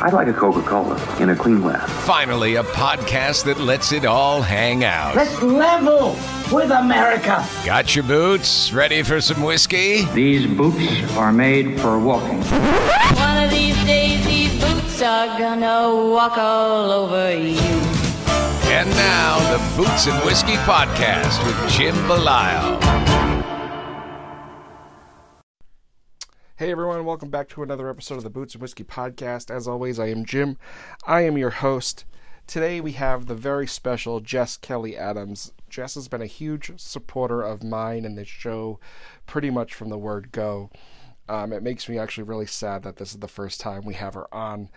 I'd like a Coca-Cola in a clean glass. Finally, a podcast that lets it all hang out. Let's level with America. Got your boots? Ready for some whiskey? These boots are made for walking. One of these days, these boots are gonna walk all over you. And now, the Boots and Whiskey Podcast with Jim Belisle. Hey everyone, welcome back to another episode of the Boots and Whiskey Podcast. As always, I am Jim. I am your host. Today we have the very special Jess Kelly Adams. Jess has been a huge supporter of mine and this show pretty much from the word go. Um, it makes me actually really sad that this is the first time we have her on.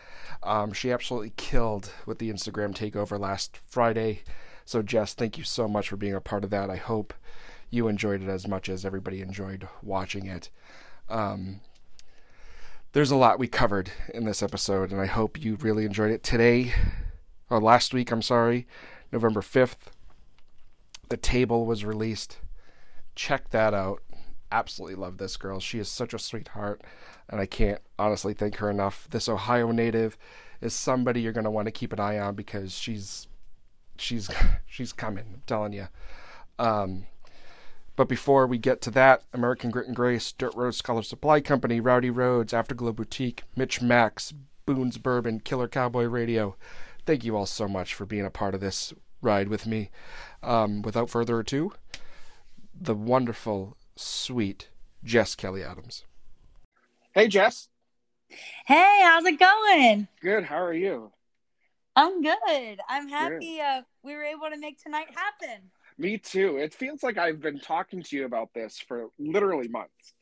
Um, she absolutely killed with the Instagram takeover last Friday. So, Jess, thank you so much for being a part of that. I hope you enjoyed it as much as everybody enjoyed watching it. Um, there's a lot we covered in this episode, and I hope you really enjoyed it. Today, or last week, I'm sorry, November 5th, The Table was released. Check that out. Absolutely love this girl. She is such a sweetheart, and I can't honestly thank her enough. This Ohio native is somebody you're going to want to keep an eye on because she's she's she's coming. I'm telling you. Um, but before we get to that, American Grit and Grace, Dirt Road Scholar Supply Company, Rowdy Roads, Afterglow Boutique, Mitch Max, Boone's Bourbon, Killer Cowboy Radio. Thank you all so much for being a part of this ride with me. Um, without further ado, the wonderful, sweet Jess Kelly Adams. Hey, Jess. Hey, how's it going? Good. How are you? I'm good. I'm happy uh, we were able to make tonight happen. Me too. It feels like I've been talking to you about this for literally months.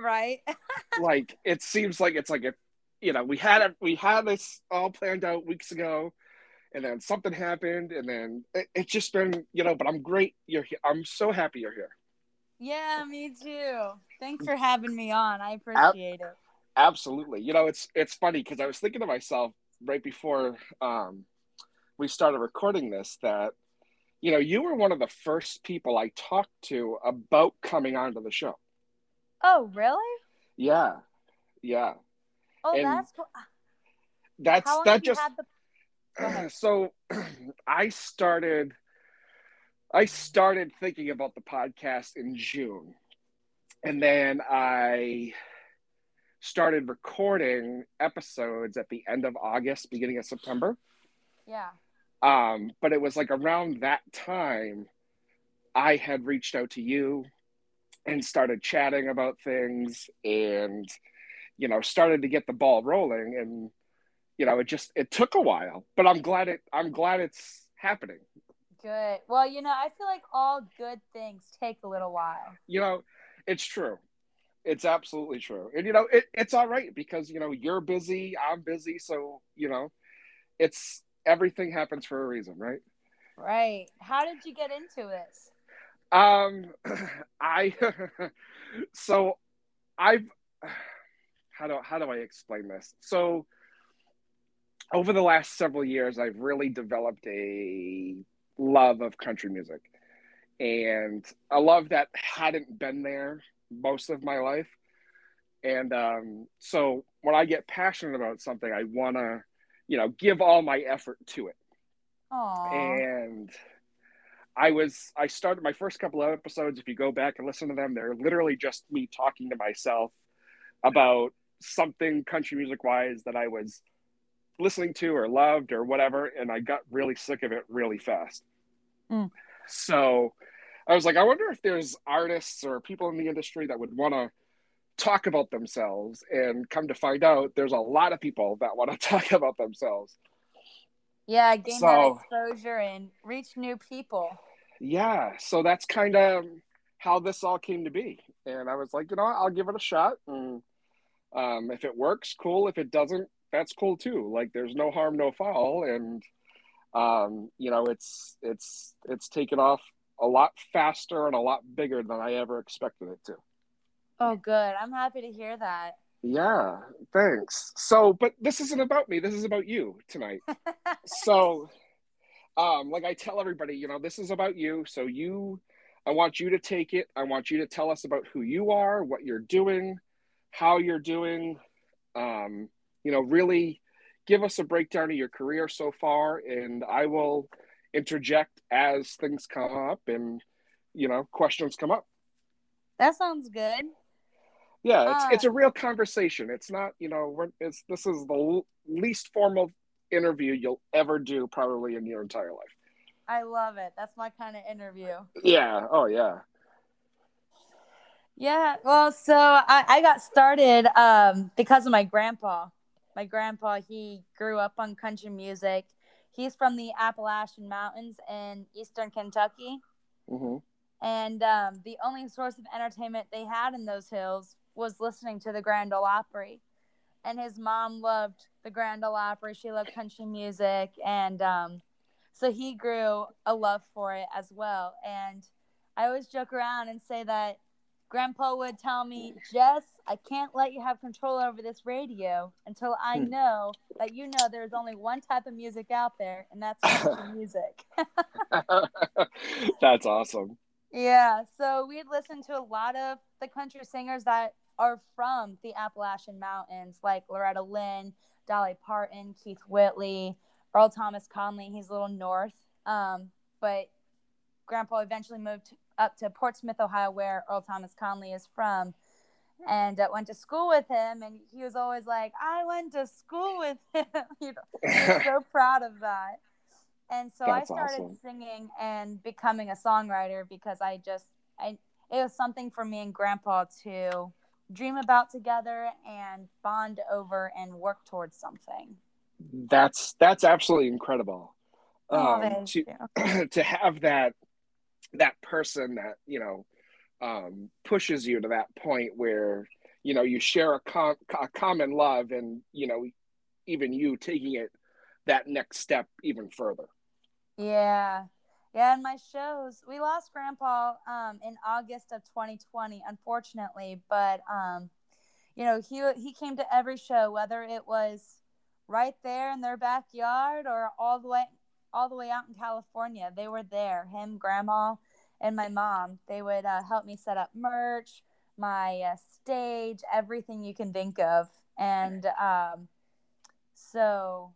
Right. like it seems like it's like a, you know, we had it, we had this all planned out weeks ago, and then something happened, and then it, it's just been, you know. But I'm great. You're here. I'm so happy you're here. Yeah, me too. Thanks for having me on. I appreciate Ab- it. Absolutely. You know, it's it's funny because I was thinking to myself right before um, we started recording this that you know, you were one of the first people I talked to about coming onto the show. Oh, really? Yeah. Yeah. Oh, and that's cool. That's that just the... so I started I started thinking about the podcast in June. And then I started recording episodes at the end of August, beginning of September. Yeah. Um, but it was like around that time I had reached out to you and started chatting about things and you know, started to get the ball rolling and you know, it just it took a while, but I'm glad it I'm glad it's happening. Good. Well, you know, I feel like all good things take a little while. You know, it's true. It's absolutely true. And you know, it, it's all right because you know, you're busy, I'm busy, so you know, it's everything happens for a reason, right? Right. How did you get into this? Um I so I've how do how do I explain this? So over the last several years I've really developed a love of country music. And a love that hadn't been there most of my life. And um, so when I get passionate about something, I want to, you know, give all my effort to it. Aww. And I was, I started my first couple of episodes. If you go back and listen to them, they're literally just me talking to myself about something country music wise that I was listening to or loved or whatever. And I got really sick of it really fast. Mm. So I was like, I wonder if there's artists or people in the industry that would want to talk about themselves. And come to find out, there's a lot of people that want to talk about themselves. Yeah, gain so, that exposure and reach new people. Yeah, so that's kind of how this all came to be. And I was like, you know, I'll give it a shot. And um, if it works, cool. If it doesn't, that's cool too. Like, there's no harm, no foul. And um, you know, it's it's it's taken off a lot faster and a lot bigger than I ever expected it to. Oh, good. I'm happy to hear that. Yeah, thanks. So, but this isn't about me. This is about you tonight. so, um, like I tell everybody, you know, this is about you. So you, I want you to take it. I want you to tell us about who you are, what you're doing, how you're doing. Um, you know, really give us a breakdown of your career so far, and I will interject as things come up and you know questions come up. That sounds good. Yeah, it's uh, it's a real conversation. It's not you know we're, it's this is the least formal interview you'll ever do probably in your entire life. I love it. That's my kind of interview. Yeah. Oh yeah. Yeah. Well, so I, I got started um, because of my grandpa my grandpa he grew up on country music he's from the appalachian mountains in eastern kentucky mm-hmm. and um, the only source of entertainment they had in those hills was listening to the grand ole opry and his mom loved the grand ole opry she loved country music and um, so he grew a love for it as well and i always joke around and say that Grandpa would tell me, Jess, I can't let you have control over this radio until I hmm. know that you know there's only one type of music out there, and that's country music. that's awesome. Yeah. So we'd listen to a lot of the country singers that are from the Appalachian Mountains, like Loretta Lynn, Dolly Parton, Keith Whitley, Earl Thomas Conley. He's a little north. Um, but Grandpa eventually moved up to Portsmouth, Ohio, where Earl Thomas Conley is from, and uh, went to school with him. And he was always like, "I went to school with him." you know, so proud of that. And so That's I started awesome. singing and becoming a songwriter because I just, I, it was something for me and Grandpa to dream about together and bond over and work towards something. That's that's absolutely incredible. Oh, um, to to have that that person that you know um, pushes you to that point where you know you share a, com- a common love and you know even you taking it that next step even further yeah yeah in my shows we lost grandpa um, in august of 2020 unfortunately but um, you know he he came to every show whether it was right there in their backyard or all the way all the way out in California. They were there, him, grandma, and my mom. They would uh, help me set up merch, my uh, stage, everything you can think of. And um, so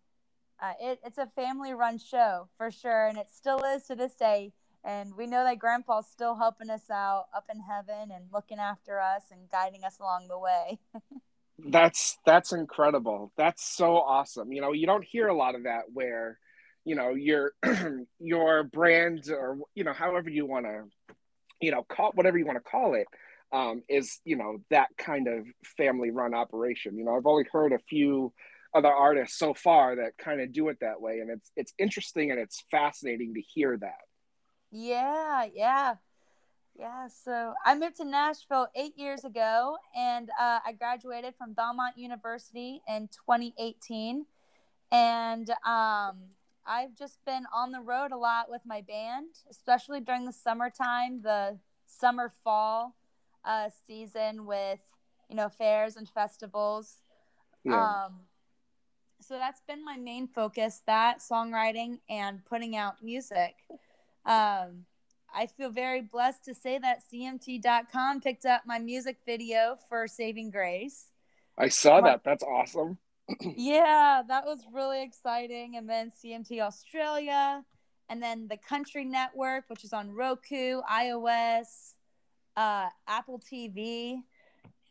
uh, it, it's a family run show for sure. And it still is to this day. And we know that grandpa's still helping us out up in heaven and looking after us and guiding us along the way. that's that's incredible. That's so awesome. You know, you don't hear a lot of that where you know your your brand or you know however you want to you know call whatever you want to call it um, is you know that kind of family run operation. You know, I've only heard a few other artists so far that kind of do it that way, and it's it's interesting and it's fascinating to hear that. Yeah, yeah. Yeah, so I moved to Nashville eight years ago, and uh, I graduated from Belmont University in 2018. And um, I've just been on the road a lot with my band, especially during the summertime, the summer fall uh, season with you know fairs and festivals. Yeah. Um, so that's been my main focus: that songwriting and putting out music. Um, I feel very blessed to say that CMT.com picked up my music video for Saving Grace. I saw that. That's awesome. yeah, that was really exciting. And then CMT Australia, and then the Country Network, which is on Roku, iOS, uh, Apple TV,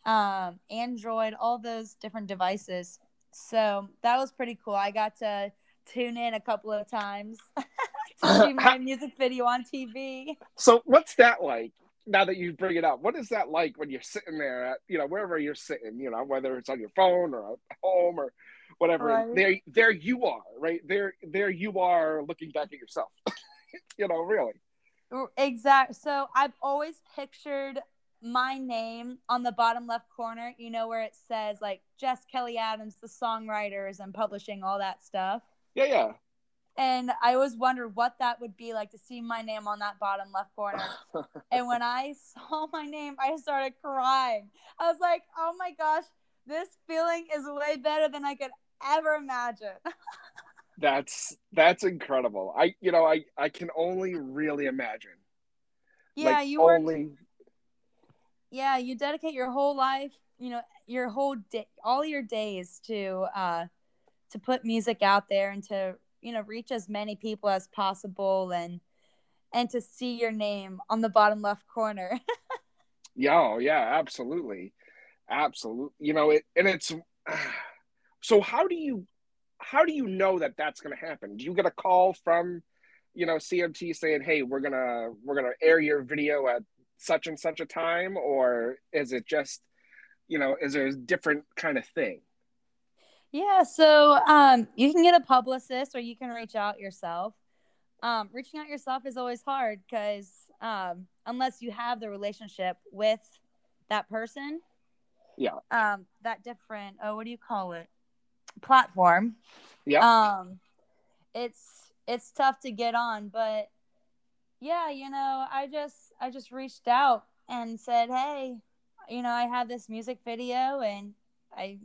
um, Android, all those different devices. So that was pretty cool. I got to tune in a couple of times to uh, see my music video on TV. So, what's that like? Now that you bring it up, what is that like when you're sitting there at you know wherever you're sitting, you know whether it's on your phone or at home or whatever. Right. There, there you are, right there. There you are, looking back at yourself. you know, really. Exactly. So I've always pictured my name on the bottom left corner, you know, where it says like Jess Kelly Adams, the songwriters and publishing, all that stuff. Yeah, yeah. And I always wondered what that would be like to see my name on that bottom left corner. and when I saw my name, I started crying. I was like, oh my gosh, this feeling is way better than I could ever imagine. that's that's incredible. I you know, I I can only really imagine. Yeah, like, you only worked, Yeah, you dedicate your whole life, you know, your whole day all your days to uh to put music out there and to you know reach as many people as possible and and to see your name on the bottom left corner. Yeah oh, yeah absolutely. Absolutely you know it and it's so how do you how do you know that that's going to happen? Do you get a call from you know cmt saying hey we're gonna we're gonna air your video at such and such a time or is it just you know is there a different kind of thing yeah, so um, you can get a publicist or you can reach out yourself. Um, reaching out yourself is always hard because um, unless you have the relationship with that person, yeah, um, that different oh, what do you call it? Platform. Yeah. Um, it's it's tough to get on, but yeah, you know, I just I just reached out and said, hey, you know, I have this music video and I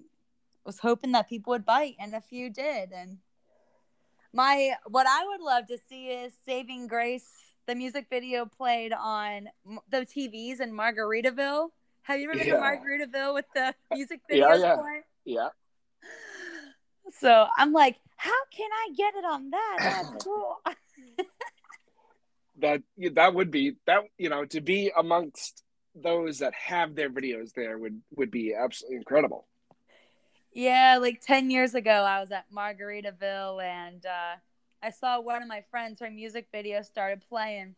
was hoping that people would bite, and a few did. And my what I would love to see is Saving Grace, the music video played on the TVs in Margaritaville. Have you ever been yeah. to Margaritaville with the music video? yeah, yeah. Yeah. So I'm like, how can I get it on that? That's cool. that that would be that you know to be amongst those that have their videos there would would be absolutely incredible. Yeah, like 10 years ago, I was at Margaritaville and uh, I saw one of my friends, her music video started playing.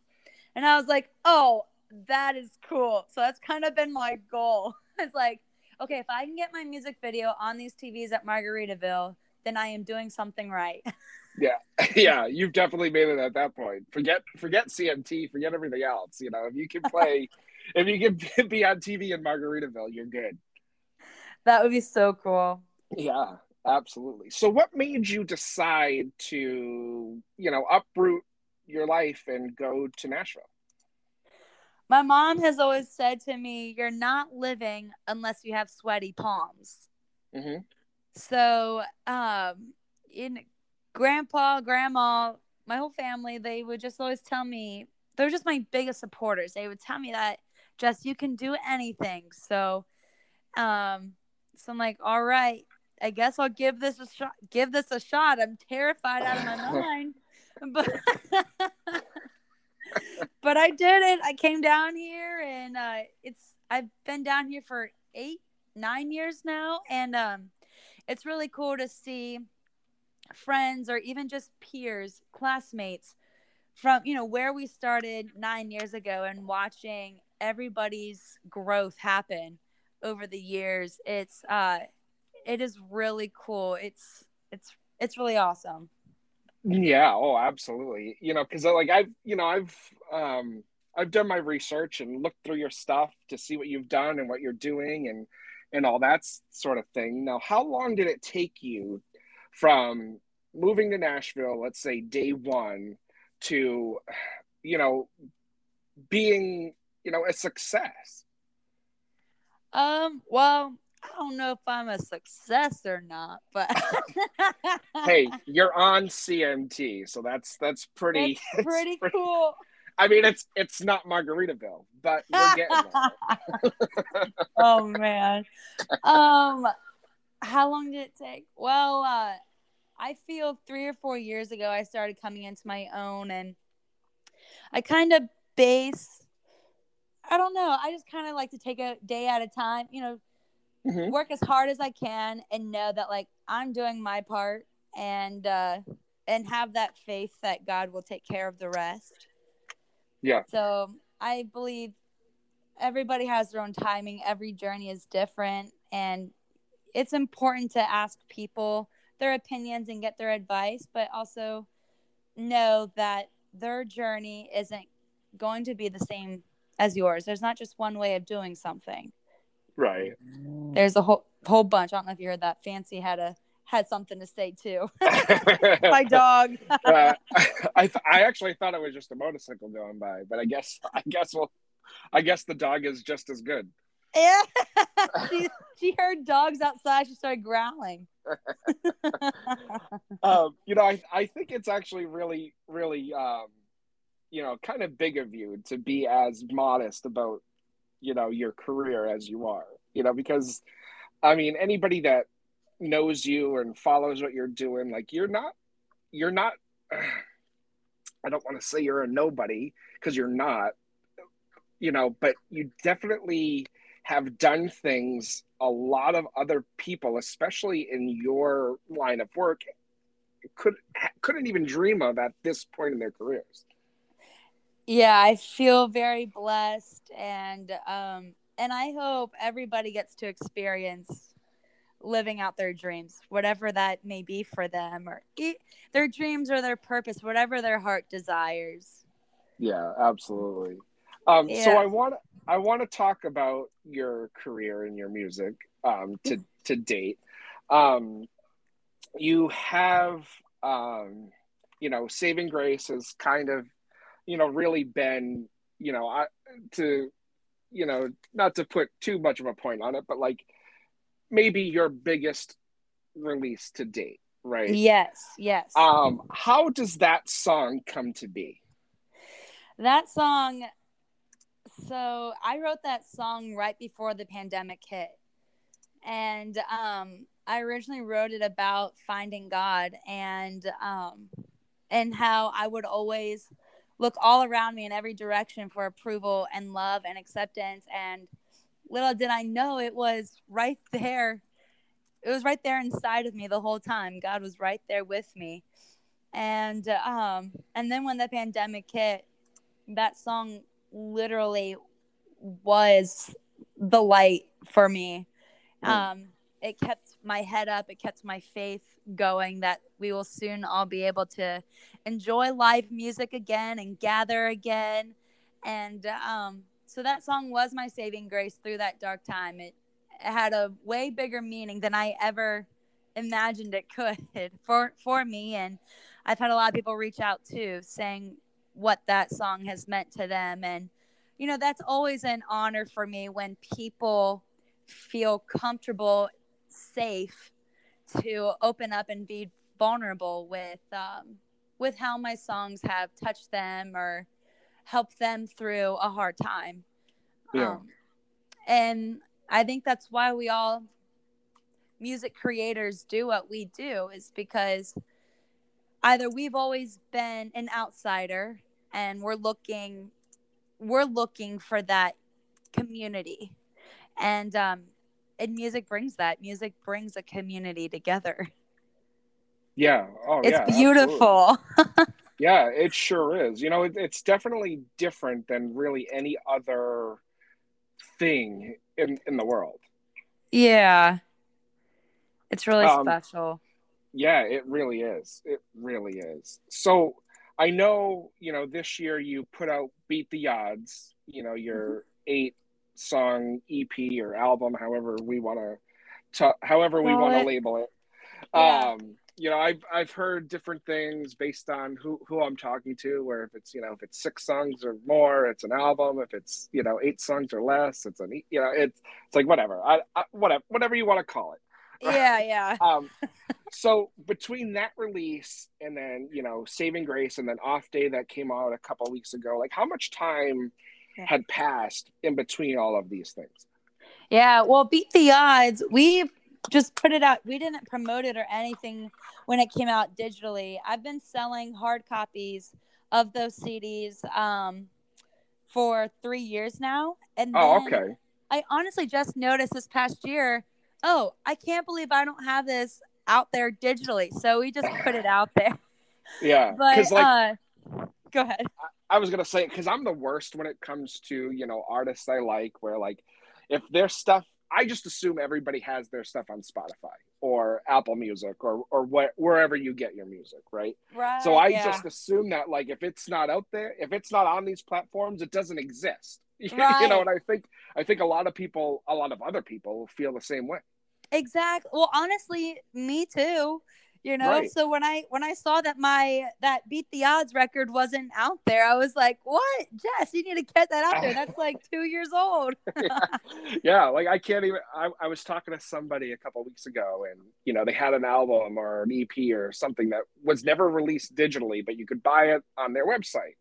And I was like, oh, that is cool. So that's kind of been my goal. it's like, okay, if I can get my music video on these TVs at Margaritaville, then I am doing something right. yeah. Yeah. You've definitely made it at that point. Forget, forget CMT, forget everything else. You know, if you can play, if you can be on TV in Margaritaville, you're good. That would be so cool. Yeah, absolutely. So what made you decide to, you know, uproot your life and go to Nashville? My mom has always said to me, "You're not living unless you have sweaty palms." Mm-hmm. So, um, in grandpa, grandma, my whole family, they would just always tell me they're just my biggest supporters. They would tell me that, "Just you can do anything." So, um, so I'm like, "All right, I guess I'll give this a shot. Give this a shot. I'm terrified out of my mind, but but I did it. I came down here, and uh, it's I've been down here for eight, nine years now, and um, it's really cool to see friends or even just peers, classmates from you know where we started nine years ago, and watching everybody's growth happen over the years. It's uh it is really cool. It's it's it's really awesome. Yeah, oh absolutely. You know, cuz like I've, you know, I've um I've done my research and looked through your stuff to see what you've done and what you're doing and and all that sort of thing. Now, how long did it take you from moving to Nashville, let's say day 1 to you know being, you know, a success? Um, well, I don't know if I'm a success or not, but hey, you're on CMT, so that's that's pretty that's pretty, pretty cool. I mean, it's it's not Margaritaville, but we're getting there. oh man, um, how long did it take? Well, uh, I feel three or four years ago I started coming into my own, and I kind of base. I don't know. I just kind of like to take a day at a time. You know, mm-hmm. work as hard as I can and know that like I'm doing my part and uh and have that faith that God will take care of the rest. Yeah. So I believe everybody has their own timing. Every journey is different and it's important to ask people their opinions and get their advice, but also know that their journey isn't going to be the same as yours. There's not just one way of doing something. Right. There's a whole whole bunch. I don't know if you heard that. Fancy had a had something to say too. My dog. uh, I th- I actually thought it was just a motorcycle going by, but I guess I guess well, I guess the dog is just as good. Yeah. she, she heard dogs outside. She started growling. um, you know, I I think it's actually really really um, you know kind of big of you to be as modest about you know your career as you are you know because i mean anybody that knows you and follows what you're doing like you're not you're not i don't want to say you're a nobody because you're not you know but you definitely have done things a lot of other people especially in your line of work could couldn't even dream of at this point in their careers yeah, I feel very blessed and um and I hope everybody gets to experience living out their dreams, whatever that may be for them or their dreams or their purpose, whatever their heart desires. Yeah, absolutely. Um yeah. so I want I want to talk about your career and your music um to to date. Um you have um you know, Saving Grace has kind of you know, really been, you know, I, to, you know, not to put too much of a point on it, but like maybe your biggest release to date, right? Yes, yes. Um, how does that song come to be? That song, so I wrote that song right before the pandemic hit. And um, I originally wrote it about finding God and um, and how I would always look all around me in every direction for approval and love and acceptance. And little did I know it was right there. It was right there inside of me the whole time. God was right there with me. And um and then when the pandemic hit, that song literally was the light for me. Mm. Um it kept my head up, it kept my faith going that we will soon all be able to enjoy live music again and gather again. And um, so that song was my saving grace through that dark time. It, it had a way bigger meaning than I ever imagined it could for for me and I've had a lot of people reach out too saying what that song has meant to them and you know that's always an honor for me when people feel comfortable safe to open up and be vulnerable with um, with how my songs have touched them or helped them through a hard time. Yeah. Um, and I think that's why we all music creators do what we do is because either we've always been an outsider and we're looking we're looking for that community and um and music brings that. Music brings a community together. Yeah. Oh, it's yeah, beautiful. yeah, it sure is. You know, it, it's definitely different than really any other thing in in the world. Yeah. It's really Um, special. Yeah, it really is. It really is. So I know, you know, this year you put out Beat the Odds, you know, your eight song EP or album, however we want to, however we want to label it. Yeah. Um, you know, I've I've heard different things based on who who I'm talking to, where if it's you know if it's six songs or more, it's an album. If it's you know eight songs or less, it's an you know it's it's like whatever, I, I whatever whatever you want to call it. Yeah, yeah. Um, so between that release and then you know Saving Grace and then Off Day that came out a couple weeks ago, like how much time had passed in between all of these things? Yeah, well, beat the odds. We just put it out. We didn't promote it or anything when it came out digitally. I've been selling hard copies of those CDs um, for three years now, and Oh, okay. I honestly just noticed this past year. Oh, I can't believe I don't have this out there digitally. So we just put it out there. Yeah, But like uh, go ahead. I was gonna say because I'm the worst when it comes to you know artists I like, where like if their stuff, I just assume everybody has their stuff on Spotify or Apple Music or or what wherever you get your music, right? Right. So I yeah. just assume that like if it's not out there, if it's not on these platforms, it doesn't exist. Right. you know, and I think I think a lot of people, a lot of other people feel the same way. Exactly. Well, honestly, me too. You know, Right. so when I when I saw that my that beat the odds record wasn't out there, I was like, "What, Jess? You need to get that out there. That's like two years old." yeah, like I can't even. I, I was talking to somebody a couple weeks ago, and you know they had an album or an EP or something that was never released digitally, but you could buy it on their website.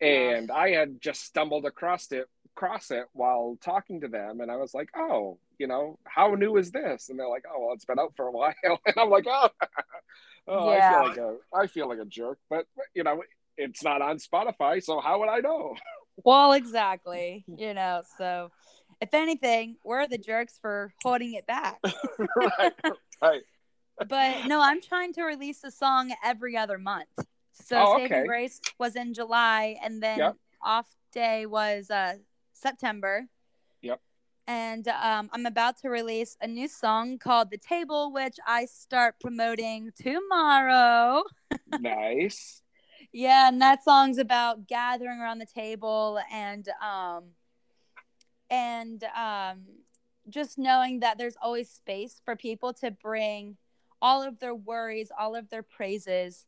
And I had just stumbled across it, across it while talking to them, and I was like, "Oh, you know, how new is this?" And they're like, "Oh, well, it's been out for a while." And I'm like, "Oh, oh, Yeah. I feel like a, I feel like a jerk," but you know, it's not on Spotify, so how would I know? well, exactly. You know, so if anything, we're the jerks for holding it back. right, right. but no, I'm trying to release a song every other month. So Oh, Saving okay. Grace was in July, and then Yep. Off Day was uh, September. Yep. And um, I'm about to release a new song called "The Table," which I start promoting tomorrow. nice. Yeah, and that song's about gathering around the table and um and um just knowing that there's always space for people to bring all of their worries, all of their praises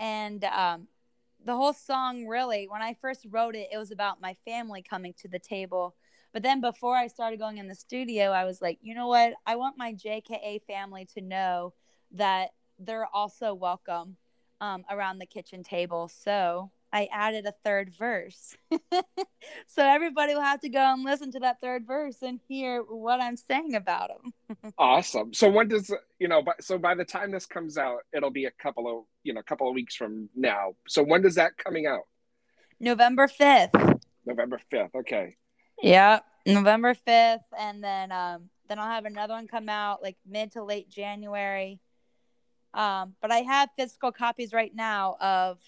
and um the whole song really when I first wrote it it was about my family coming to the table. But then before I started going in the studio, I was like, you know what? I want my JKA family to know that they're also welcome um, around the kitchen table. So I added a third verse. so everybody will have to go and listen to that third verse and hear what I'm saying about them. Awesome. So when does you know? By, so by the time this comes out, it'll be a couple of you know, a couple of weeks from now. So when does that coming out? November 5th. November fifth. Okay. Yeah, November 5th. And then um, then I'll have another one come out like mid to late January. Um, but I have physical copies right now of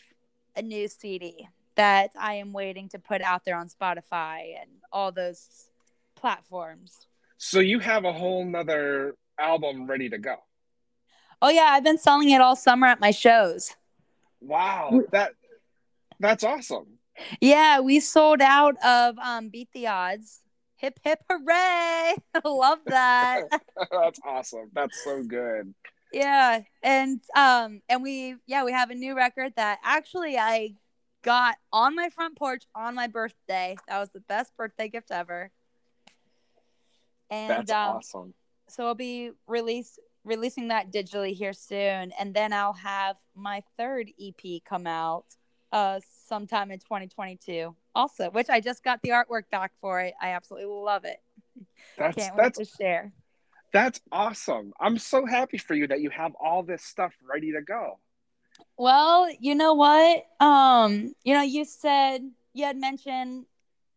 a new CD that I am waiting to put out there on Spotify and all those platforms. So you have a whole nother album ready to go. Oh yeah, I've been selling it all summer at my shows. Wow, that that's awesome. Yeah, we sold out of um Beat the Odds. Hip hip hooray. I love that. that's awesome. That's so good. Yeah. And um and we yeah, we have a new record that actually I got on my front porch on my birthday. That was the best birthday gift ever. And That's um awesome. so I'll be release releasing that digitally here soon and then I'll have my third EP come out uh sometime in 2022 also which I just got the artwork back for it. I absolutely love it. That's Can't that's wait to share. That's awesome. I'm so happy for you that you have all this stuff ready to go. Well, you know what? Um, you know, you said you had mentioned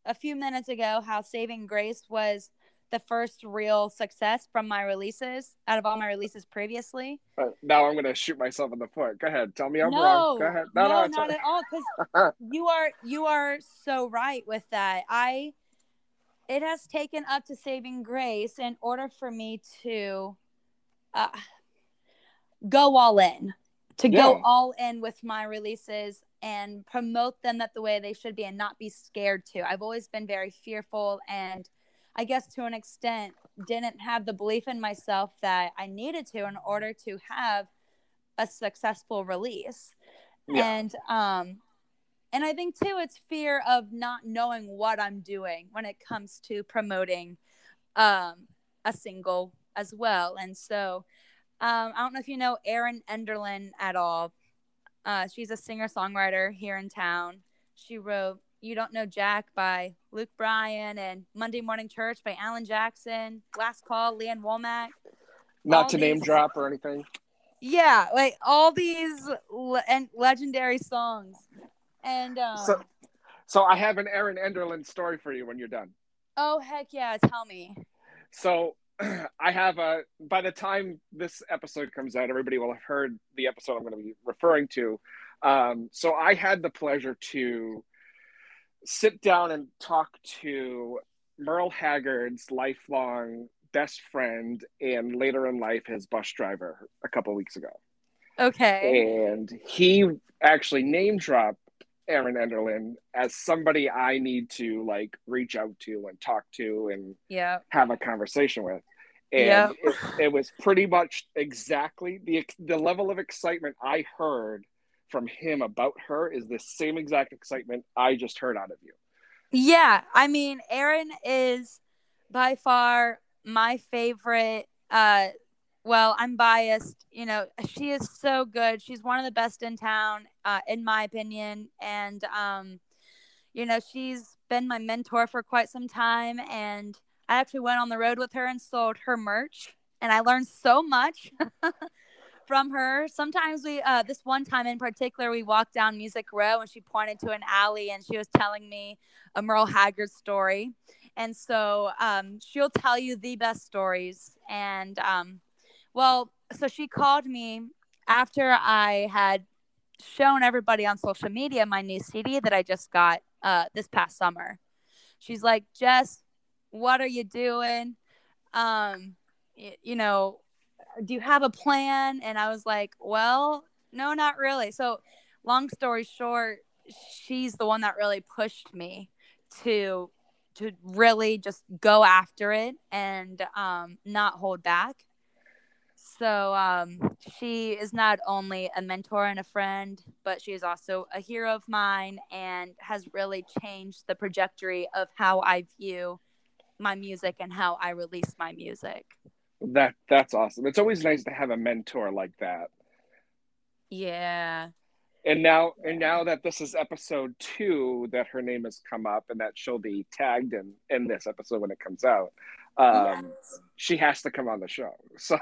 a few minutes ago how Saving Grace was the first real success from my releases out of all my releases previously. But now I'm gonna shoot myself in the foot. Go ahead. Tell me I'm no, wrong. Go ahead. no, it's not at all. Because you are you are so right with that. I it has taken up to saving grace in order for me to uh, go all in to Yeah. go all in with my releases and promote them that the way they should be and not be scared to i've always been very fearful and i guess to an extent didn't have the belief in myself that i needed to in order to have a successful release Yeah. and um and i think too it's fear of not knowing what i'm doing when it comes to promoting um a single as well. And so um i don't know if you know erin enderlin at all. Uh she's a singer songwriter here in town. She wrote you don't know jack by luke bryan and monday morning church by alan jackson last call lee ann womack. Not all to name drop or anything. yeah like all these le- and legendary songs and um So, so I have an Erin Enderlin story for you when you're done. oh heck yeah tell me So I have a. By the time this episode comes out, everybody will have heard the episode I'm going to be referring to. Um, so I had the pleasure to sit down and talk to Merle Haggard's lifelong best friend and later in life his bus driver a couple weeks ago. okay And he actually name dropped Erin Enderlin as somebody I need to like reach out to and talk to and yeah have a conversation with. And Yeah. it, it was pretty much exactly the the level of excitement I heard from him about her is the same exact excitement I just heard out of you. Yeah, I mean, Aaron is by far my favorite. Uh, well, I'm biased. You know, she is so good. She's one of the best in town, uh, in my opinion. And, um, you know, she's been my mentor for quite some time. And I actually went on the road with her and sold her merch. And I learned so much from her. Sometimes we, uh, this one time in particular, we walked down Music Row and she pointed to an alley and she was telling me a Merle Haggard story. And so um, she'll tell you the best stories. And um, well, so she called me after I had shown everybody on social media my new CD that I just got uh, this past summer. She's like, Jess, what are you doing? Um, y- you know, do you have a plan? And I was like, well, no, not really. So, long story short, she's the one that really pushed me to to really just go after it and um, not hold back. So um, she is not only a mentor and a friend, but she is also a hero of mine and has really changed the trajectory of how I view my music and how I release my music. That that's awesome. It's always nice to have a mentor like that. Yeah. And now and now that this is episode two that her name has come up and that she'll be tagged in in this episode when it comes out. Um she has to come on the show. So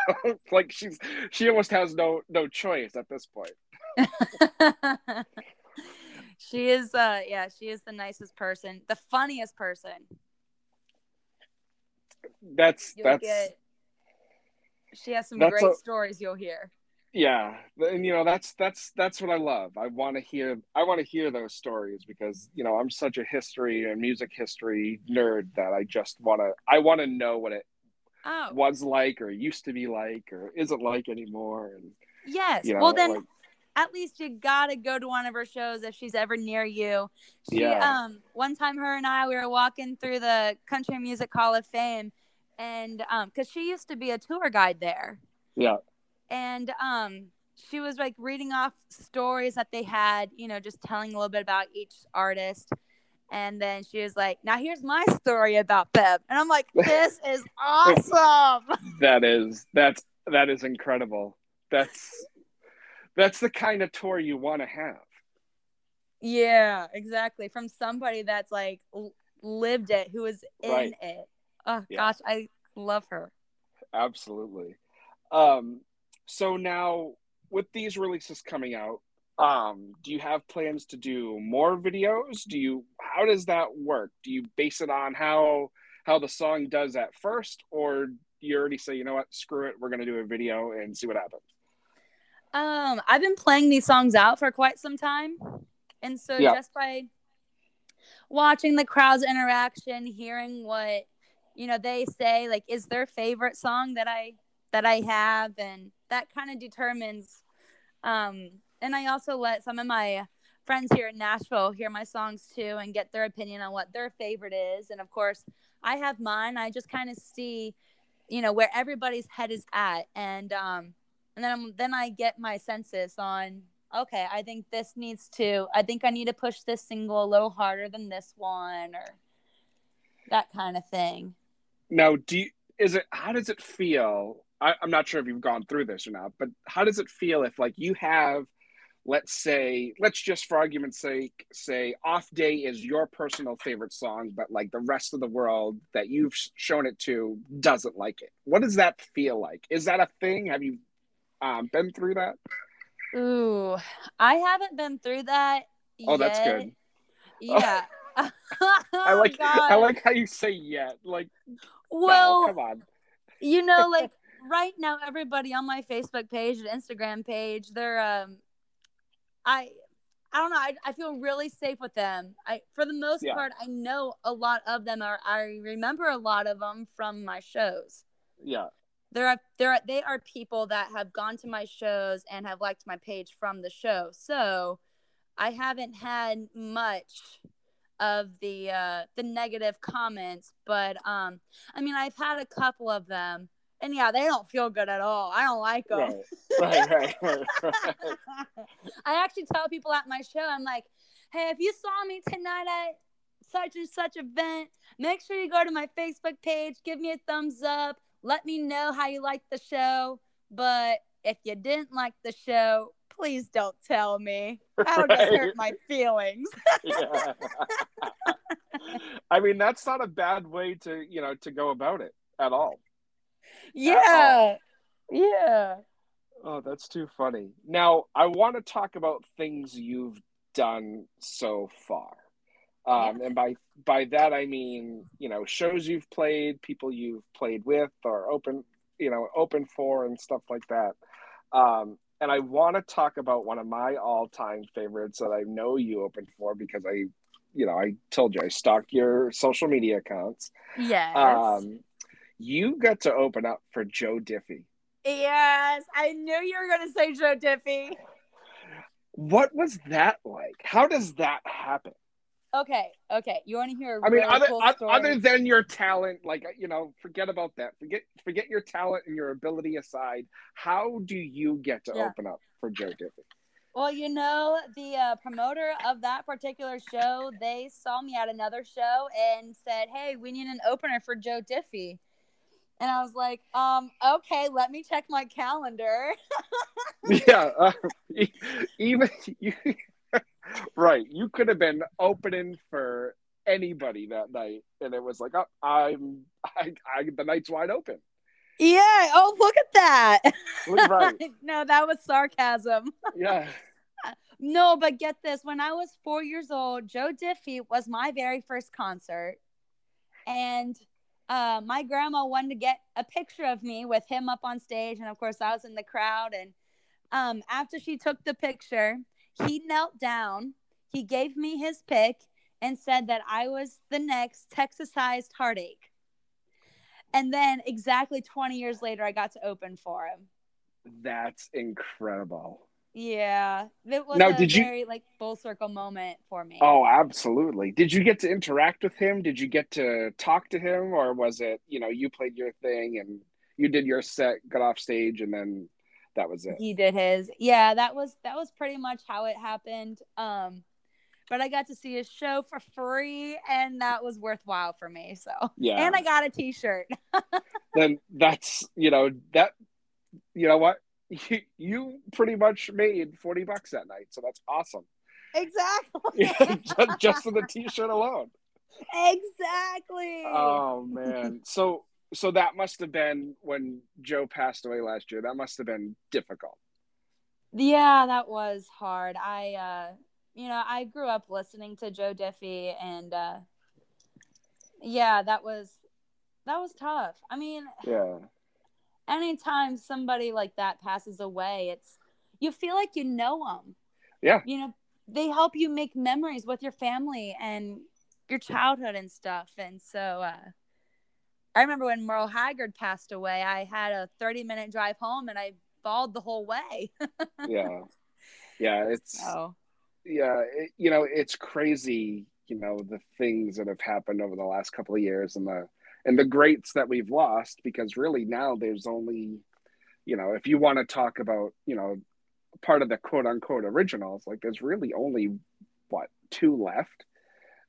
like she's she almost has no no choice at this point. she is uh yeah, she is the nicest person, the funniest person. That's You'll that's get she has some great a- stories you'll hear. Yeah and you know that's that's that's what i love i want to hear i want to hear those stories because you know i'm such a history and music history nerd that i just want to i want to know what it Oh. was like or used to be like or isn't like anymore and Yes. you know, well, then like- at least you gotta go to one of her shows if she's ever near you. She, Yeah. um, one time her and I we were walking through the Country Music Hall of Fame, and um, because she used to be a tour guide there, yeah and um, she was like reading off stories that they had, you know, just telling a little bit about each artist. And then she was like, "Now here's my story about them," and I'm like, "This is awesome." that is that's that is incredible that's that's the kind of tour you want to have Yeah, exactly. From somebody that's like l- lived it, who was in Right. it. Oh Yeah. gosh, I love her. absolutely um so now with these releases coming out um do you have plans to do more videos? Do you how does that work? Do you base it on how how the song does at first or you already say you know what? Screw it. We're going to do a video and see what happens Um, I've been playing these songs out for quite some time, and so Yeah. just by watching the crowd's interaction, hearing what you know they say, like is their favorite song that I that I have, and that kind of determines. Um, and I also let some of my friends here in Nashville hear my songs too and get their opinion on what their favorite is. And of course, I have mine. I just kind of see, you know, where everybody's head is at, and um, and then I'm, then I get my census on. Okay, I think this needs to. I think I need to push this single a little harder than this one, or that kind of thing. Now, do you, is it? How does it feel? I, I'm not sure if you've gone through this or not, but how does it feel if like you have let's say let's just for argument's sake say off day is your personal favorite song but like the rest of the world that you've shown it to doesn't like it. What does that feel like? Is that a thing? Have you um, been through that? Ooh i haven't been through that oh yet. that's good. Yeah. I like oh, i like how you say yet. Like well no, come on. you know like right now everybody on my facebook page and instagram page they're um I I don't know. I, I feel really safe with them. I for the most yeah. part, I know a lot of them are. I remember a lot of them from my shows. Yeah. There are there are, they are people that have gone to my shows and have liked my page from the show. So I haven't had much of the uh, the negative comments, but um, I mean, I've had a couple of them and yeah, they don't feel good at all. I don't like them. Right, right, right, right, I actually tell people at my show, I'm like, hey, if you saw me tonight at such and such event, make sure you go to my Facebook page, give me a thumbs up, let me know how you like the show. But if you didn't like the show, please don't tell me. That'll right. just hurt my feelings. yeah. I mean, that's not a bad way to, you know, to go about it at all. Yeah. Yeah. Oh, that's too funny. Now, I want to talk about things you've done so far. Um, and by by that I mean, you know, shows you've played, people you've played with or open, you know, open for and stuff like that. Um, and I want to talk about one of my all-time favorites that I know you opened for because I, you know, I told you I stalked your social media accounts. Yes. Um, you got to open up for Joe Diffie. Yes, I knew you were going to say Joe Diffie. What was that like? How does that happen? Okay, okay. You want to hear? I mean, really other cool other than your talent, like you know, forget about that. Forget forget your talent and your ability aside. How do you get to yeah. open up for Joe Diffie? Well, you know, the uh, promoter of that particular show, they saw me at another show and said, "Hey, we need an opener for Joe Diffie." And I was like, um, okay, let me check my calendar. yeah, uh, even you, right. You could have been opening for anybody that night, and it was like, oh, I'm, I, I, the night's wide open. Yeah. Oh, look at that. Right. no, that was sarcasm. Yeah. no, but get this: when I was four years old, Joe Diffie was my very first concert, and uh, my grandma wanted to get a picture of me with him up on stage. And of course, I was in the crowd. And um, after she took the picture, he knelt down, he gave me his pick, and said that I was the next Texas Size Heartache. And then exactly 20 years later, I got to open for him. That's incredible. Yeah, it was now, a did very you... like full circle moment for me. Oh, absolutely. Did you get to interact with him? Did you get to talk to him, or was it you know you played your thing and you did your set, got off stage, and then that was it? He did his. Yeah, that was that was pretty much how it happened. Um, but I got to see his show for free, and that was worthwhile for me. So yeah, and I got a T-shirt. then that's you know that you know what you, you pretty much made 40 bucks that night. So that's awesome. Exactly. just, just for the t-shirt alone. Exactly. Oh man. So so that must have been when Joe passed away last year. That must have been difficult. Yeah, that was hard. I uh you know, I grew up listening to Joe Diffie and uh yeah, that was that was tough. I mean, yeah anytime somebody like that passes away, it's you feel like you know them. Yeah. You know, they help you make memories with your family and your childhood and stuff. And so uh, I remember when Merle Haggard passed away, I had a 30 minute drive home and I bawled the whole way. yeah. Yeah. It's, so. yeah, it, you know, it's crazy, you know, the things that have happened over the last couple of years and the, and the greats that we've lost because really now there's only, you know, if you want to talk about, you know, part of the quote unquote originals, like there's really only what two left,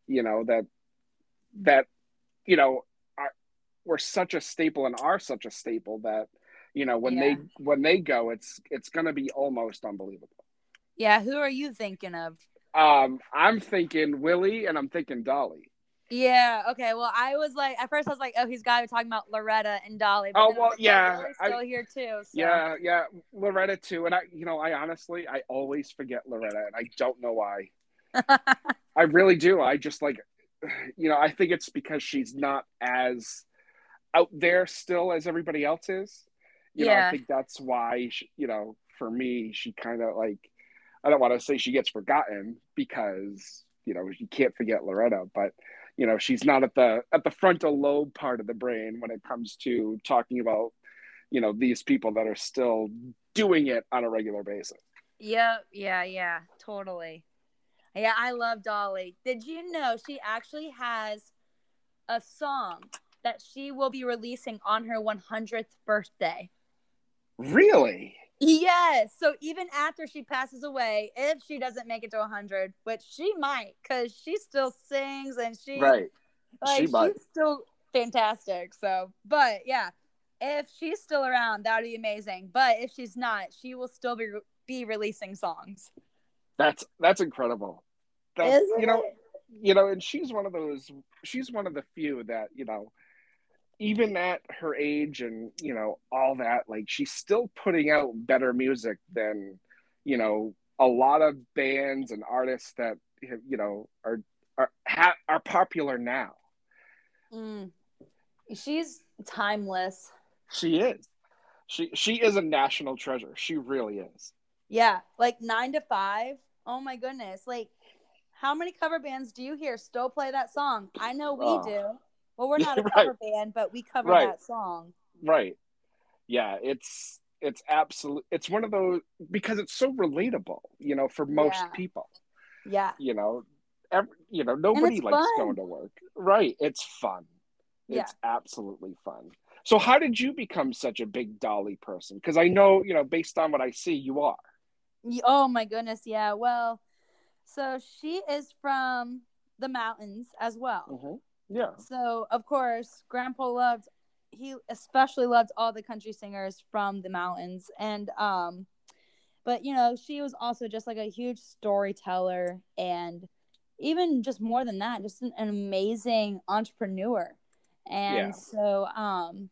you know, that, that, you know, are were such a staple and are such a staple that you know when yeah. they when they go it's it's going to be almost unbelievable. Yeah who are you thinking of? Um i'm thinking willie and i'm thinking dolly yeah okay well i was like at first i was like oh he's got to be talking about loretta and dolly oh well like, yeah still I, here too so. yeah yeah loretta too and i you know i honestly i always forget loretta and i don't know why i really do i just like you know i think it's because she's not as out there still as everybody else is. You yeah. know, I think that's why, she, you know, for me, she kind of like, I don't want to say she gets forgotten because, you know, you can't forget Loretta, but, you know, she's not at the, at the frontal lobe part of the brain when it comes to talking about, you know, these people that are still doing it on a regular basis. Yep. Yeah. Yeah. Totally. Yeah. I love Dolly. Did you know she actually has a song that she will be releasing on her 100th birthday. Really? Yes. So even after she passes away, if she doesn't make it to 100, which she might, because she still sings and she, right, like, she she's still fantastic. So, but yeah, if she's still around, that would be amazing. But if she's not, she will still be be releasing songs. That's that's incredible. That's, you know, you know, and she's one of those. She's one of the few that you know even at her age and you know all that like she's still putting out better music than you know a lot of bands and artists that you know are are ha- are popular now. Mm. she's timeless. She is. She she is a national treasure. She really is. Yeah like nine to five? Oh my goodness. Like how many cover bands do you hear still play that song? I know we oh. do well, we're not a right. cover band, but we cover right. that song. Right. Yeah, it's it's absolute it's one of those because it's so relatable, you know, for most yeah. people. Yeah. You know, every, you know, nobody likes fun. going to work. Right. It's fun. Yeah. It's absolutely fun. So how did you become such a big Dolly person? Because I know, you know, based on what I see, you are. Oh my goodness, yeah. Well, so she is from the mountains as well. Mm-hmm. Yeah. So of course, Grandpa loved he especially loved all the country singers from the mountains. And um but you know she was also just like a huge storyteller and even just more than that just an, an amazing entrepreneur. And yeah. so um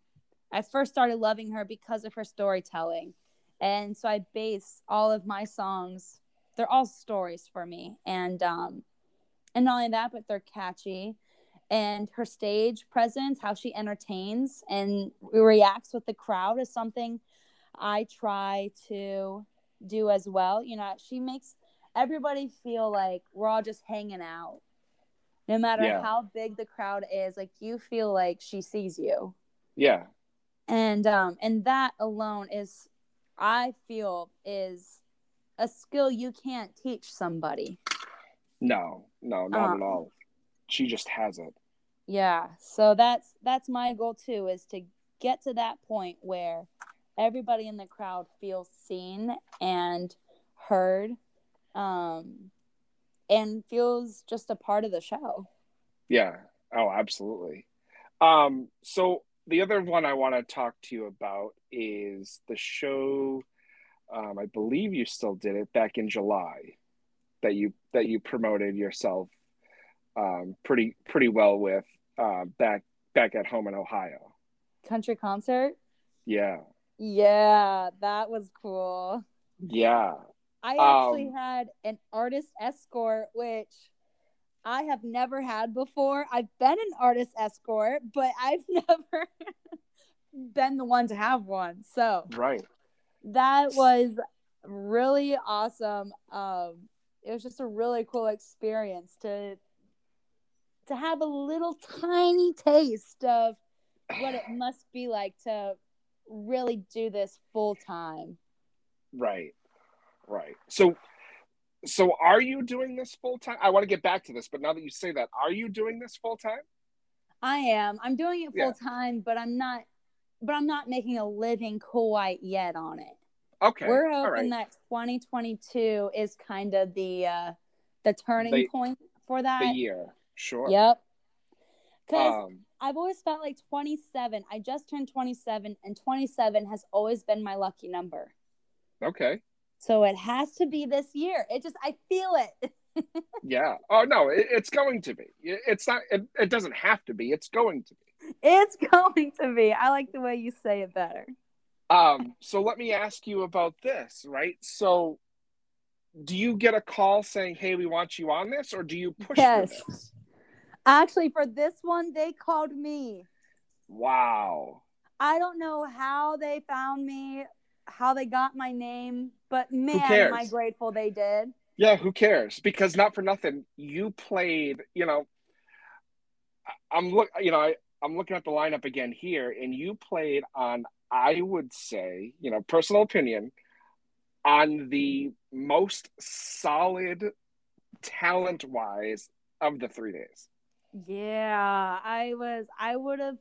i first started loving her because of her storytelling. And so i base all of my songs they're all stories for me. And um and not only that but they're catchy and her stage presence, how she entertains and reacts with the crowd is something I try to do as well. You know, she makes everybody feel like we're all just hanging out. No matter yeah. how big the crowd is, like you feel like she sees you. Yeah. And um and that alone is I feel is a skill you can't teach somebody. No, no, not um, at all. She just has it yeah so that's that's my goal too is to get to that point where everybody in the crowd feels seen and heard um and feels just a part of the show. Yeah. Oh absolutely. Um so the other one i want to talk to you about is the show um i believe you still did it back in july that you that you promoted yourself um pretty pretty well with uh, back back at home in Ohio. Country concert. Yeah. Yeah, that was cool. Yeah. I actually um, had an artist escort, which I have never had before. I've been an artist escort, but I've never been the one to have one. So right, that was really awesome. Um, it was just a really cool experience to to have a little tiny taste of what it must be like to really do this full time. Right. Right. So so are you doing this full time? I want to get back to this, but now that you say that, are you doing this full time? I am. I'm doing it Yeah. full time, but I'm not but I'm not making a living quite yet on it. Okay. We're hoping right. that 2022 is kind of the uh the turning The- point for that. The year. Sure. Yep. Cuz Um I've always felt like 27. I just turned 27 and 27 has always been my lucky number. okay. So it has to be this year. It just I feel it. Yeah. Oh no, it, it's going to be. It's not it, it doesn't have to be. It's going to be. It's going to be. I like the way you say it better. Um, so let me ask you about this, right? So do you get a call saying, "Hey, we want you on this," or do you push Yes. for this? Actually, for this one, they called me. Wow. I don't know how they found me, how they got my name, but man, am I grateful they did. Yeah, who cares? Because not for nothing, you played. You know, I'm look. You know, I, I'm looking at the lineup again here, and you played on. I would say, you know, personal opinion, on the most solid, talent wise of the three days. Yeah, I was, I would have,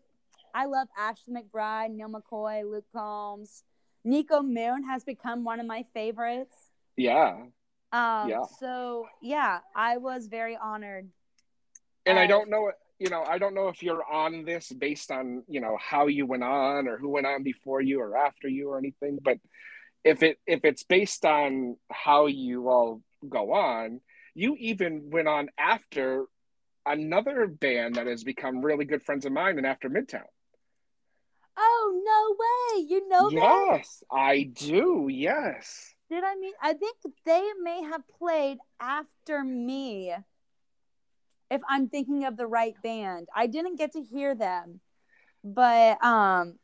I love Ashley McBryde, Neal McCoy, Luke Combs. Niko Moon has become one of my favorites. Yeah, Um, Yeah. So, yeah, I was very honored. and I don't know. You know, I don't know if you're on this based on you know how you went on or who went on before you or after you or anything. But if it if it's based on how you all go on, you even went on after another band that has become really good friends of mine and after Midtown. Oh, no way. You know that? Yes, I do. Yes. Did I mean? I think they may have played after me. If I'm thinking of the right band, I didn't get to hear them, but um,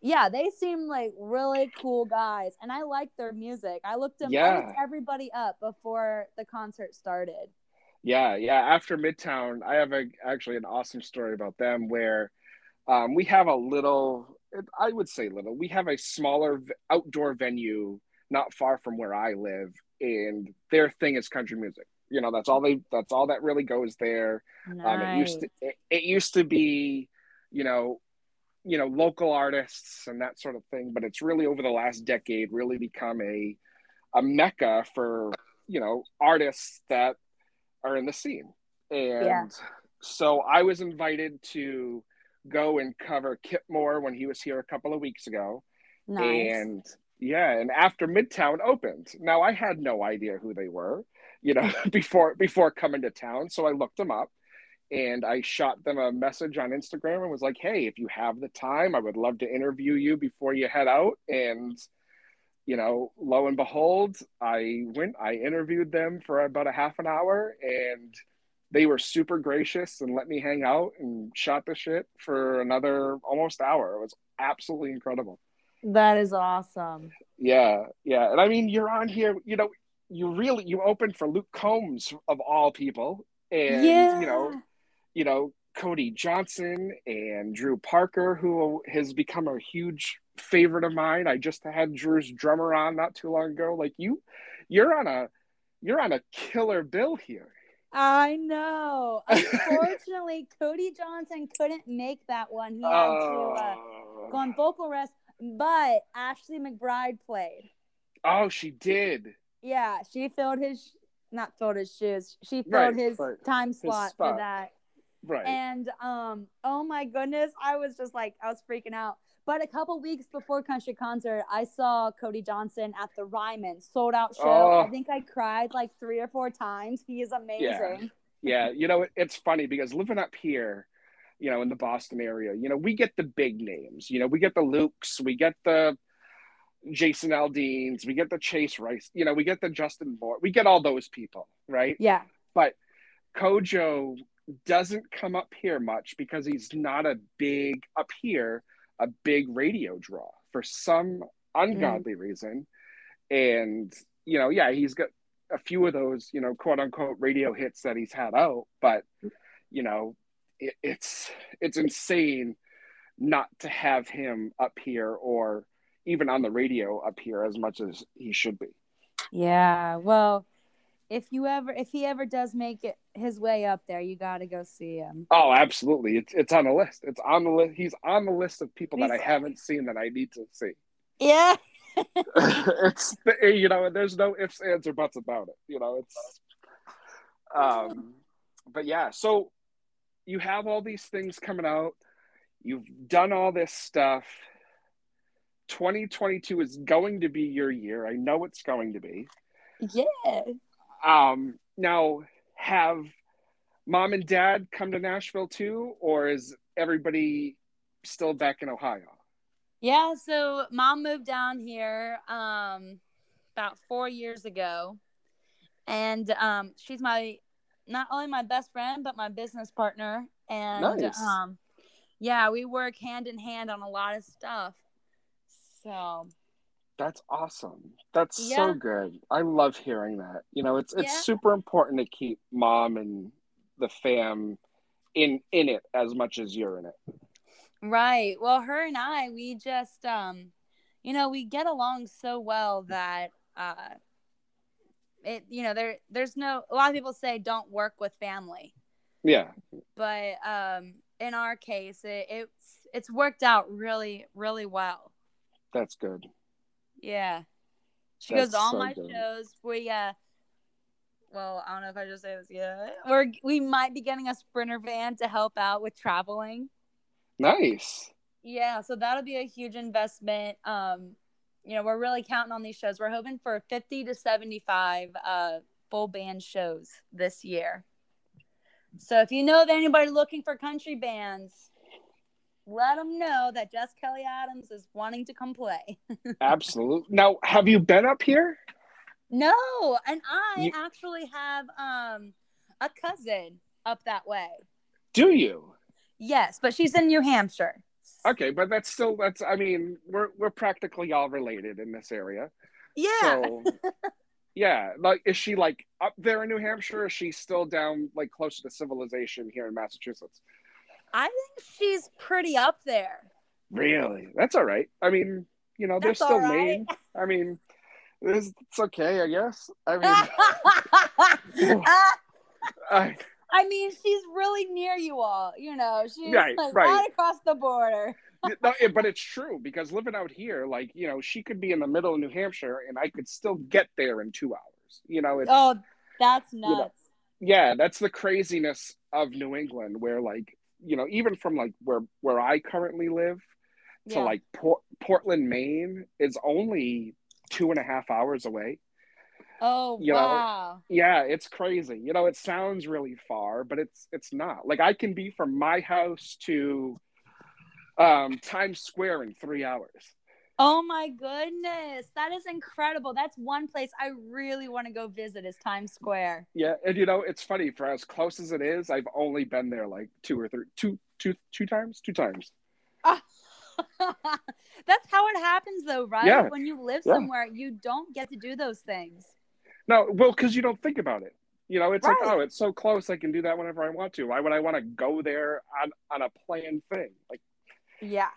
yeah, they seem like really cool guys, and I like their music. I looked them, I looked everybody up before the concert started. Yeah, yeah. After Midtown, I have a, actually an awesome story about them where um, we have a little, I would say little, we have a smaller outdoor venue not far from where I live, and their thing is country music. You know, that's all they, that's all that really goes there. Um, it used to, it, it used to be, you know, you know, local artists and that sort of thing, but it's really over the last decade really become a, a mecca for, you know, artists that are in the scene. And Yeah. so I was invited to go and cover Kip Moore when he was here a couple of weeks ago. Nice. And yeah, and after Midtown opened. Now I had no idea who they were, you know, before before coming to town. So I looked them up and I shot them a message on Instagram and was like, "Hey, if you have the time, I would love to interview you before you head out." And you know, lo and behold, I went, I interviewed them for about a half an hour and they were super gracious and let me hang out and shot the shit for another almost hour. It was absolutely incredible. that is awesome. Yeah, yeah. And I mean, you're on here, you know, you really you opened for Luke Combs of all people. And yeah, you know, you know, Cody Johnson and Drew Parker, who has become a huge favorite of mine. I just had Drew's drummer on not too long ago. Like you you're on a you're on a killer bill here. I know. Unfortunately, Cody Johnson couldn't make that one. He had to uh, Oh. go on vocal rest, but Ashley McBryde played. Oh, she did. Yeah, she filled his not filled his shoes. She filled Right, his time His slot for that. Right. And um, oh my goodness, I was just like I was freaking out. But a couple weeks before country concert, I saw Cody Johnson at the Ryman sold out show. Oh. I think I cried like three or four times. He is amazing. yeah you know it- it's funny because living up here you know in the boston area you know we get the big names you know we get the lukes we get the jason aldeans we get the chase rice you know we get the justin moore we get all those people right Yeah. but CoJo doesn't come up here much because he's not a big up here a big radio draw for some ungodly reason and you know yeah he's got a few of those you know quote unquote radio hits that he's had out but you know it, it's it's insane not to have him up here or even on the radio up here as much as he should be. Yeah, well, if you ever if he ever does make it his way up there, you got to go see him. Oh, absolutely. It's it's on the list. It's on the list. He's on the list of people He's- that I haven't seen that I need to see. Yeah. it's you know, there's no ifs, ands, or buts about it. You know, it's um but yeah, so you have all these things coming out. You've done all this stuff. 2022 is going to be your year. I know it's going to be. Yeah. Um, now, have mom and dad come to Nashville too, or is everybody still back in Ohio? Yeah, so mom moved down here um about 4 years ago. And um she's my not only my best friend but my business partner and Nice. um yeah, we work hand in hand on a lot of stuff. So, That's awesome. That's Yeah. so good. I love hearing that. You know, it's it's Yeah. super important to keep mom and the fam in in it as much as you're in it. Right. Well, her and I, we just um you know, we get along so well that uh it you know, there there's no a lot of people say don't work with family, Yeah. but um in our case, it, it's it's worked out really really well. That's good. Yeah. She That's goes all so my good. shows. We uh well, I don't know if I just say this yet. We're we might be getting a sprinter van to help out with traveling. Nice. Yeah, so that'll be a huge investment. Um, you know, we're really counting on these shows. We're hoping for 50 to 75 uh full band shows this year. So if you know of anybody looking for country bands, let them know that Jess Kelly Adams is wanting to come play. Absolutely. Now, have you been up here? no, and I You- actually have um a cousin up that way. Do you? Yes, but she's in New Hampshire. Okay, but that's still that's I mean, we're we're practically all related in this area. Yeah. So yeah, like is she like up there in New Hampshire or is she still down like close to civilization here in Massachusetts? I think she's pretty up there. Really? That's all right. I mean, you know, That's they're still right. Maine. I mean, it's, it's okay, I guess. I mean, uh, I, I mean, she's really near you all. You know, she's Right, like right. right across the border. no, it- but it's true because living out here, like you know, she could be in the middle of New Hampshire, and I could still get there in two hours. You know, it's Oh, that's know, nuts. yeah, that's the craziness of New England, where like you know, even from like where where I currently live to Yeah. like Port- Portland, Maine, is only two and a half hours away. Oh, you know, wow. yeah it's crazy you know it sounds really far but it's it's not like i can be from my house to um times square in three hours Oh my goodness. That is incredible. That's one place I really want to go visit is Times Square. yeah and you know it's funny for as close as it is i've only been there like two or three two two two times two times That's how it happens though, right? Yeah. When you live Yeah. somewhere, you don't get to do those things. no well because you don't think about it you know it's Right. like oh it's so close i can do that whenever i want to why would i want to go there on on a planned thing like Yeah.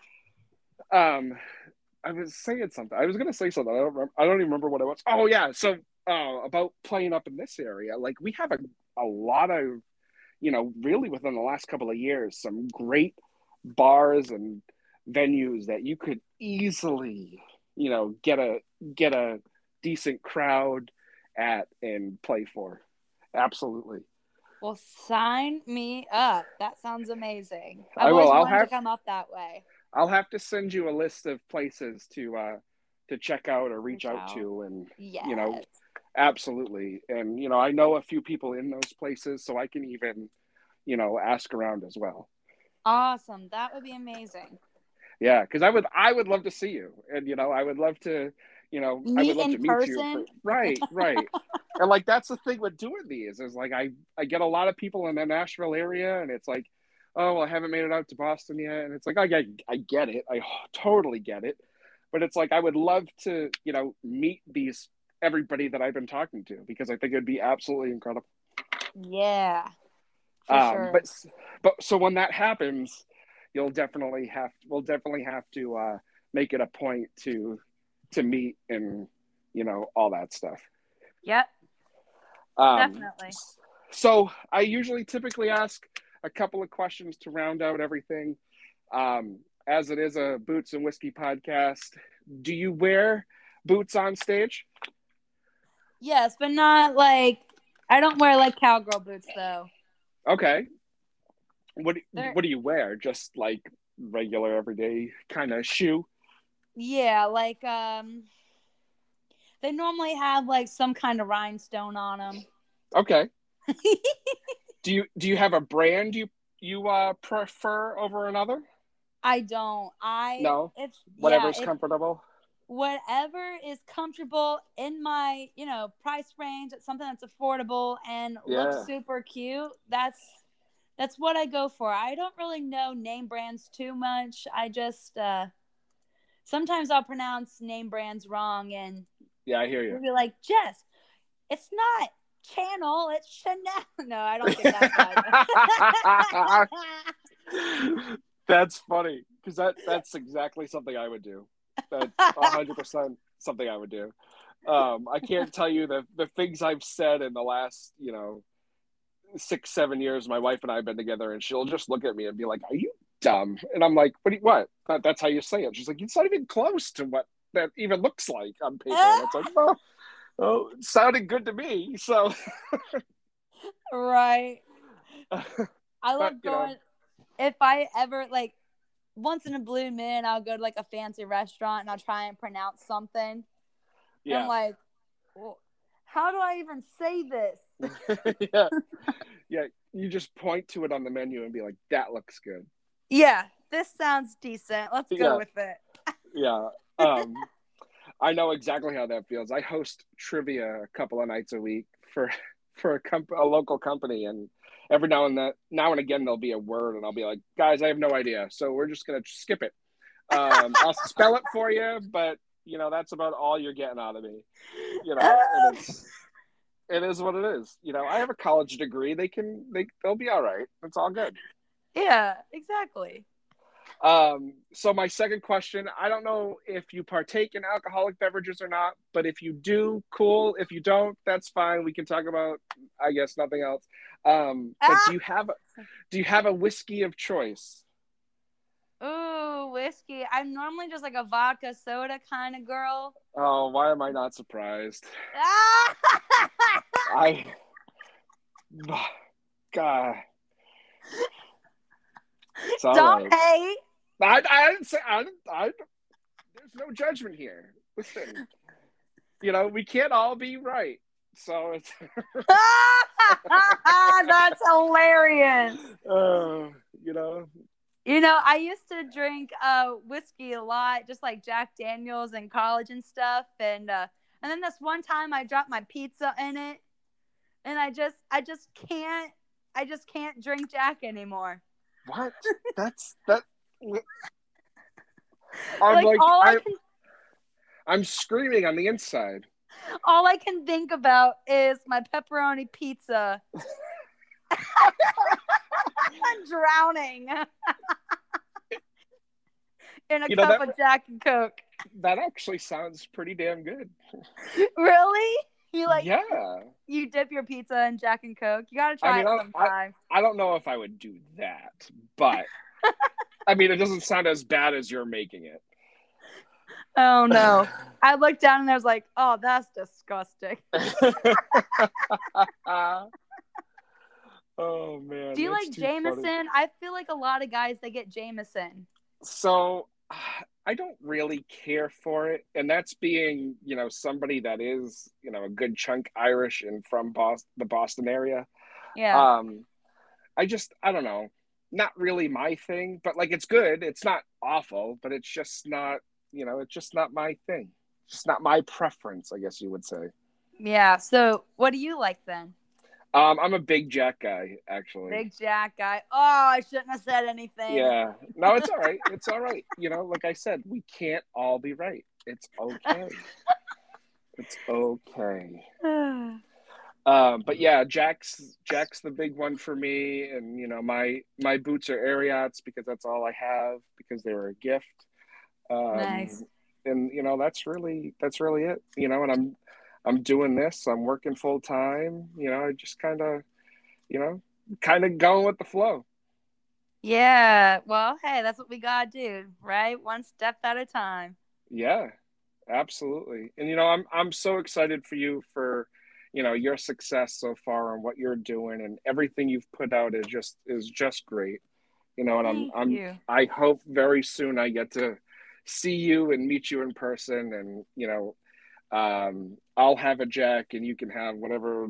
um i was saying something i was gonna say something i don't remember i don't even remember what it was oh yeah so uh about playing up in this area like we have a, a lot of you know really within the last couple of years some great bars and venues that you could easily you know get a get a decent crowd at and play for absolutely Well, sign me up. That sounds amazing. I I've will. always I'll have- to come up that way. I'll have to send you a list of places to uh to check out or reach out to and Yes. you know absolutely and you know I know a few people in those places so I can even you know ask around as well. Awesome. That would be amazing. Yeah, cuz I would I would love to see you and you know I would love to you know I Meet would love in to meet person? you. For, right, right. and like that's the thing with doing these is like I I get a lot of people in the Nashville area and it's like oh well, I haven't made it out to Boston yet and it's like I get I get it. I totally get it. But it's like I would love to, you know, meet these everybody that I've been talking to because I think it'd be absolutely incredible. Yeah. um, sure. But but so when that happens, you'll definitely have we'll definitely have to uh, make it a point to to meet and you know all that stuff. Yep. Um, Definitely. So I usually typically ask a couple of questions to round out everything. Um, as it is a boots and whiskey podcast, do you wear boots on stage? Yes, but not like I don't wear like cowgirl boots though. Okay. What They're- what do you wear? Just like regular everyday kind of shoe? Yeah, like um they normally have like some kind of rhinestone on them. Okay. do you do you have a brand you you uh prefer over another? I don't. I No. It's Whatever's yeah, comfortable. whatever is comfortable in my you know price range it's something that's affordable and Yeah. looks super cute that's that's what i go for i don't really know name brands too much i just uh sometimes i'll pronounce name brands wrong and Yeah, I hear you. be like jess it's not channel it's chanel no i don't get that bad. That's funny because that that's exactly something I would do. That's hundred percent something I would do. Um, I can't tell you the the things I've said in the last you know six seven years. My wife and I have been together, and she'll just look at me and be like, "Are you dumb?" And I'm like, "What? What? That, that's how you say it?" She's like, "It's not even close to what that even looks like on paper." And it's like, "Well, it sounded good to me." So. right I But, love know. going. If I ever like, once in a blue moon, I'll go to like a fancy restaurant and I'll try and pronounce something. And Yeah. I'm like, well, how do I even say this? yeah. Yeah. You just point to it on the menu and be like, that looks good. Yeah, this sounds decent. Let's go Yeah. with it. Yeah. Um, I know exactly how that feels. I host trivia a couple of nights a week for for a, comp- a local company, and every now and then, now and again, there'll be a word, and I'll be like, "Guys, I have no idea, so we're just gonna skip it. Um, I'll spell it for you, but you know that's about all you're getting out of me. You know, it's, it is what it is. You know, I have a college degree. They can they they'll be all right. It's all good. Yeah, exactly. Um, so my second question, I don't know if you partake in alcoholic beverages or not, but if you do, cool. If you don't, that's fine. We can talk about, I guess, nothing else. Um, but do you have, do you have a whiskey of choice? Ooh, whiskey. I'm normally just like a vodka soda kind of girl. Oh, why am I not surprised? I, God. All Don't hate. I, I didn't say I, I. There's no judgment here. Listen, you know we can't all be right, so it's. That's hilarious. uh, you know, You know, I used to drink uh whiskey a lot, just like Jack Daniels in college and stuff. And uh and then this one time I dropped my pizza in it and I just I just can't I just can't drink Jack anymore. What? That's that. I'm Like, like, all I I, can I'm screaming on the inside. all I can think about is my pepperoni pizza. I'm drowning in a You know, cup that- of Jack and Coke. That actually sounds pretty damn good. Really? You like yeah. you dip your pizza in Jack and Coke? You gotta try I mean, it sometime. I, I don't know if I would do that, but I mean, it doesn't sound as bad as you're making it. Oh no. I looked down and I was like, oh, that's disgusting. oh man. Do you like Jameson? funny. I feel like a lot of guys they get Jameson. So I don't really care for it, and that's being you know somebody that is you know a good chunk Irish and from Boston, the Boston area. Yeah. Um, I just I don't know, not really my thing, but like it's good. It's not awful, but it's just not you know it's just not my thing. Just not my preference, I guess you would say. yeah. So what do you like then? Um, I'm a big Jack guy, actually. Big Jack guy. Oh, I shouldn't have said anything. Yeah. No, it's all right. It's all right. You know, like I said, we can't all be right. It's okay. it's okay. Um, but yeah, Jack's Jack's the big one for me, and you know my my boots are Ariats because that's all I have because they were a gift. Um, Nice. And you know that's really that's really it. You know, and I'm I'm doing this. I'm working full time. You know, I just kind of, you know, kind of going with the flow. Yeah. Well, hey, that's what we gotta do, right? One step at a time. Yeah, absolutely. And you know, I'm I'm so excited for you for you know your success so far and what you're doing and everything you've put out is just is just great. You know, and Thank I'm I'm you. I hope very soon I get to see you and meet you in person and you know um I'll have a jack and you can have whatever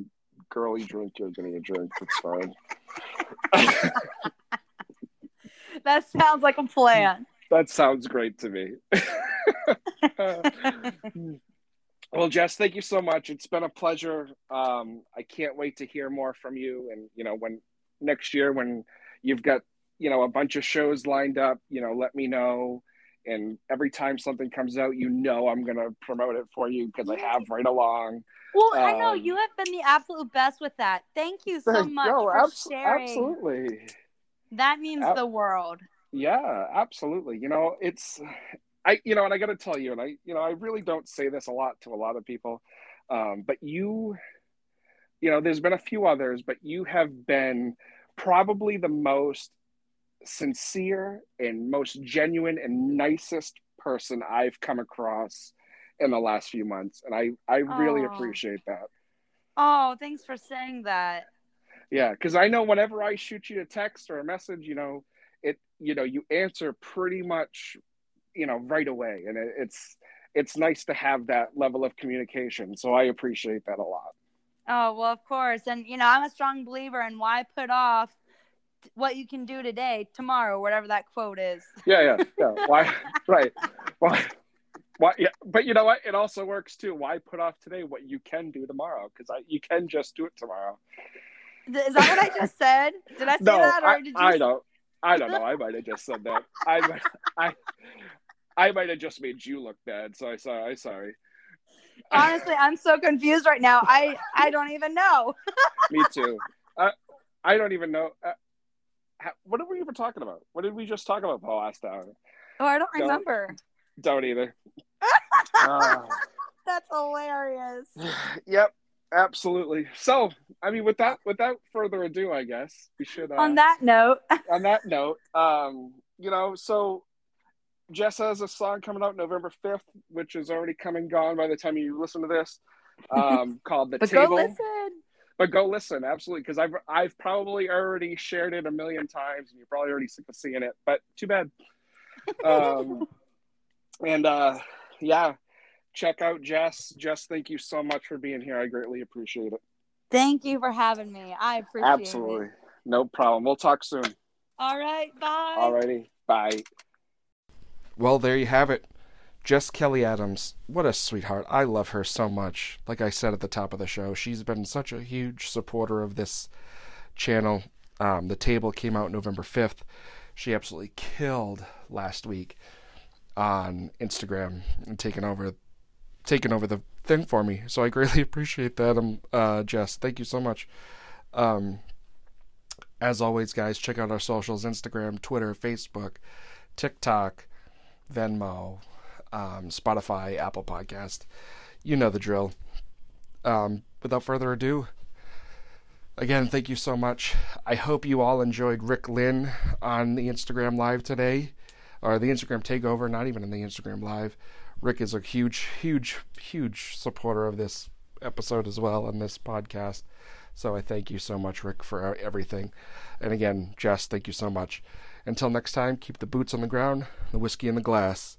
girly drink you're gonna drink. It's fine. That sounds like a plan. That sounds great to me. well, Jess, thank you so much. It's been a pleasure. Um, I can't wait to hear more from you. And you know, when next year, when you've got you know a bunch of shows lined up, you know, let me know. And every time something comes out, you know I'm gonna promote it for you because I have right along. Well, I know Um, you have been the absolute best with that. Thank you so much no, for sharing. absolutely. That means Ab- the world. Yeah, absolutely. You know, it's I you know, and I got to tell you and I you know, I really don't say this a lot to a lot of people. Um but you you know, there's been a few others, but you have been probably the most sincere and most genuine and nicest person I've come across in the last few months and I I really Aw. appreciate that. Oh, thanks for saying that. Yeah, because I know whenever I shoot you a text or a message, you know, it you know you answer pretty much, you know, right away, and it, it's it's nice to have that level of communication. So I appreciate that a lot. Oh, well, of course. And, you know, I'm a strong believer in why put off what you can do today, tomorrow, whatever that quote is. Yeah, yeah, yeah. Why? right. Why? Why? Yeah. But you know what? It also works too. Why put off today what you can do tomorrow? Because I you can just do it tomorrow. Is that what I just said? Did I say no, that? Or I, did you I don't. I don't know. I might have just said that. I might, I I might have just made you look bad. So I sorry. I sorry. Honestly, I'm so confused right now. I I don't even know. Me too. Uh, I don't even know. Uh, how, what were we even talking about? What did we just talk about the last hour? Oh, I don't Don't- remember. Don't either. Uh, That's hilarious. yep, absolutely. So, I mean, without without further ado, I guess we should. Uh, On that note, on that note, um, you know, so Jess has a song coming out November fifth, which is already come and gone by the time you listen to this, um, called "The but Table." go listen. But go listen, absolutely, because I've I've probably already shared it a million times, and you're probably already sick of seeing it. But too bad. Um, and uh, yeah, check out Jess. Jess, thank you so much for being here. I greatly appreciate it. Thank you for having me. I appreciate Absolutely, it. Absolutely. No problem. We'll talk soon. All right, bye. All righty. bye. Well, there you have it. Jess Kelly Adams. What a sweetheart. I love her so much. Like I said at the top of the show, she's been such a huge supporter of this channel. Um, the table came out November 5th. She absolutely killed last week on Instagram and taking over taking over the thing for me. So I greatly appreciate that. Um uh Jess, thank you so much. Um as always guys, check out our socials, Instagram, Twitter, Facebook, TikTok, Venmo, um, Spotify, Apple Podcast. You know the drill. Um, without further ado, again, thank you so much. I hope you all enjoyed Rick Lynn on the Instagram Live today, or the Instagram Takeover, not even in the Instagram Live. Rick is a huge, huge, huge supporter of this episode as well and this podcast. So I thank you so much, Rick, for everything. And again, Jess, thank you so much. Until next time, keep the boots on the ground, the whiskey in the glass.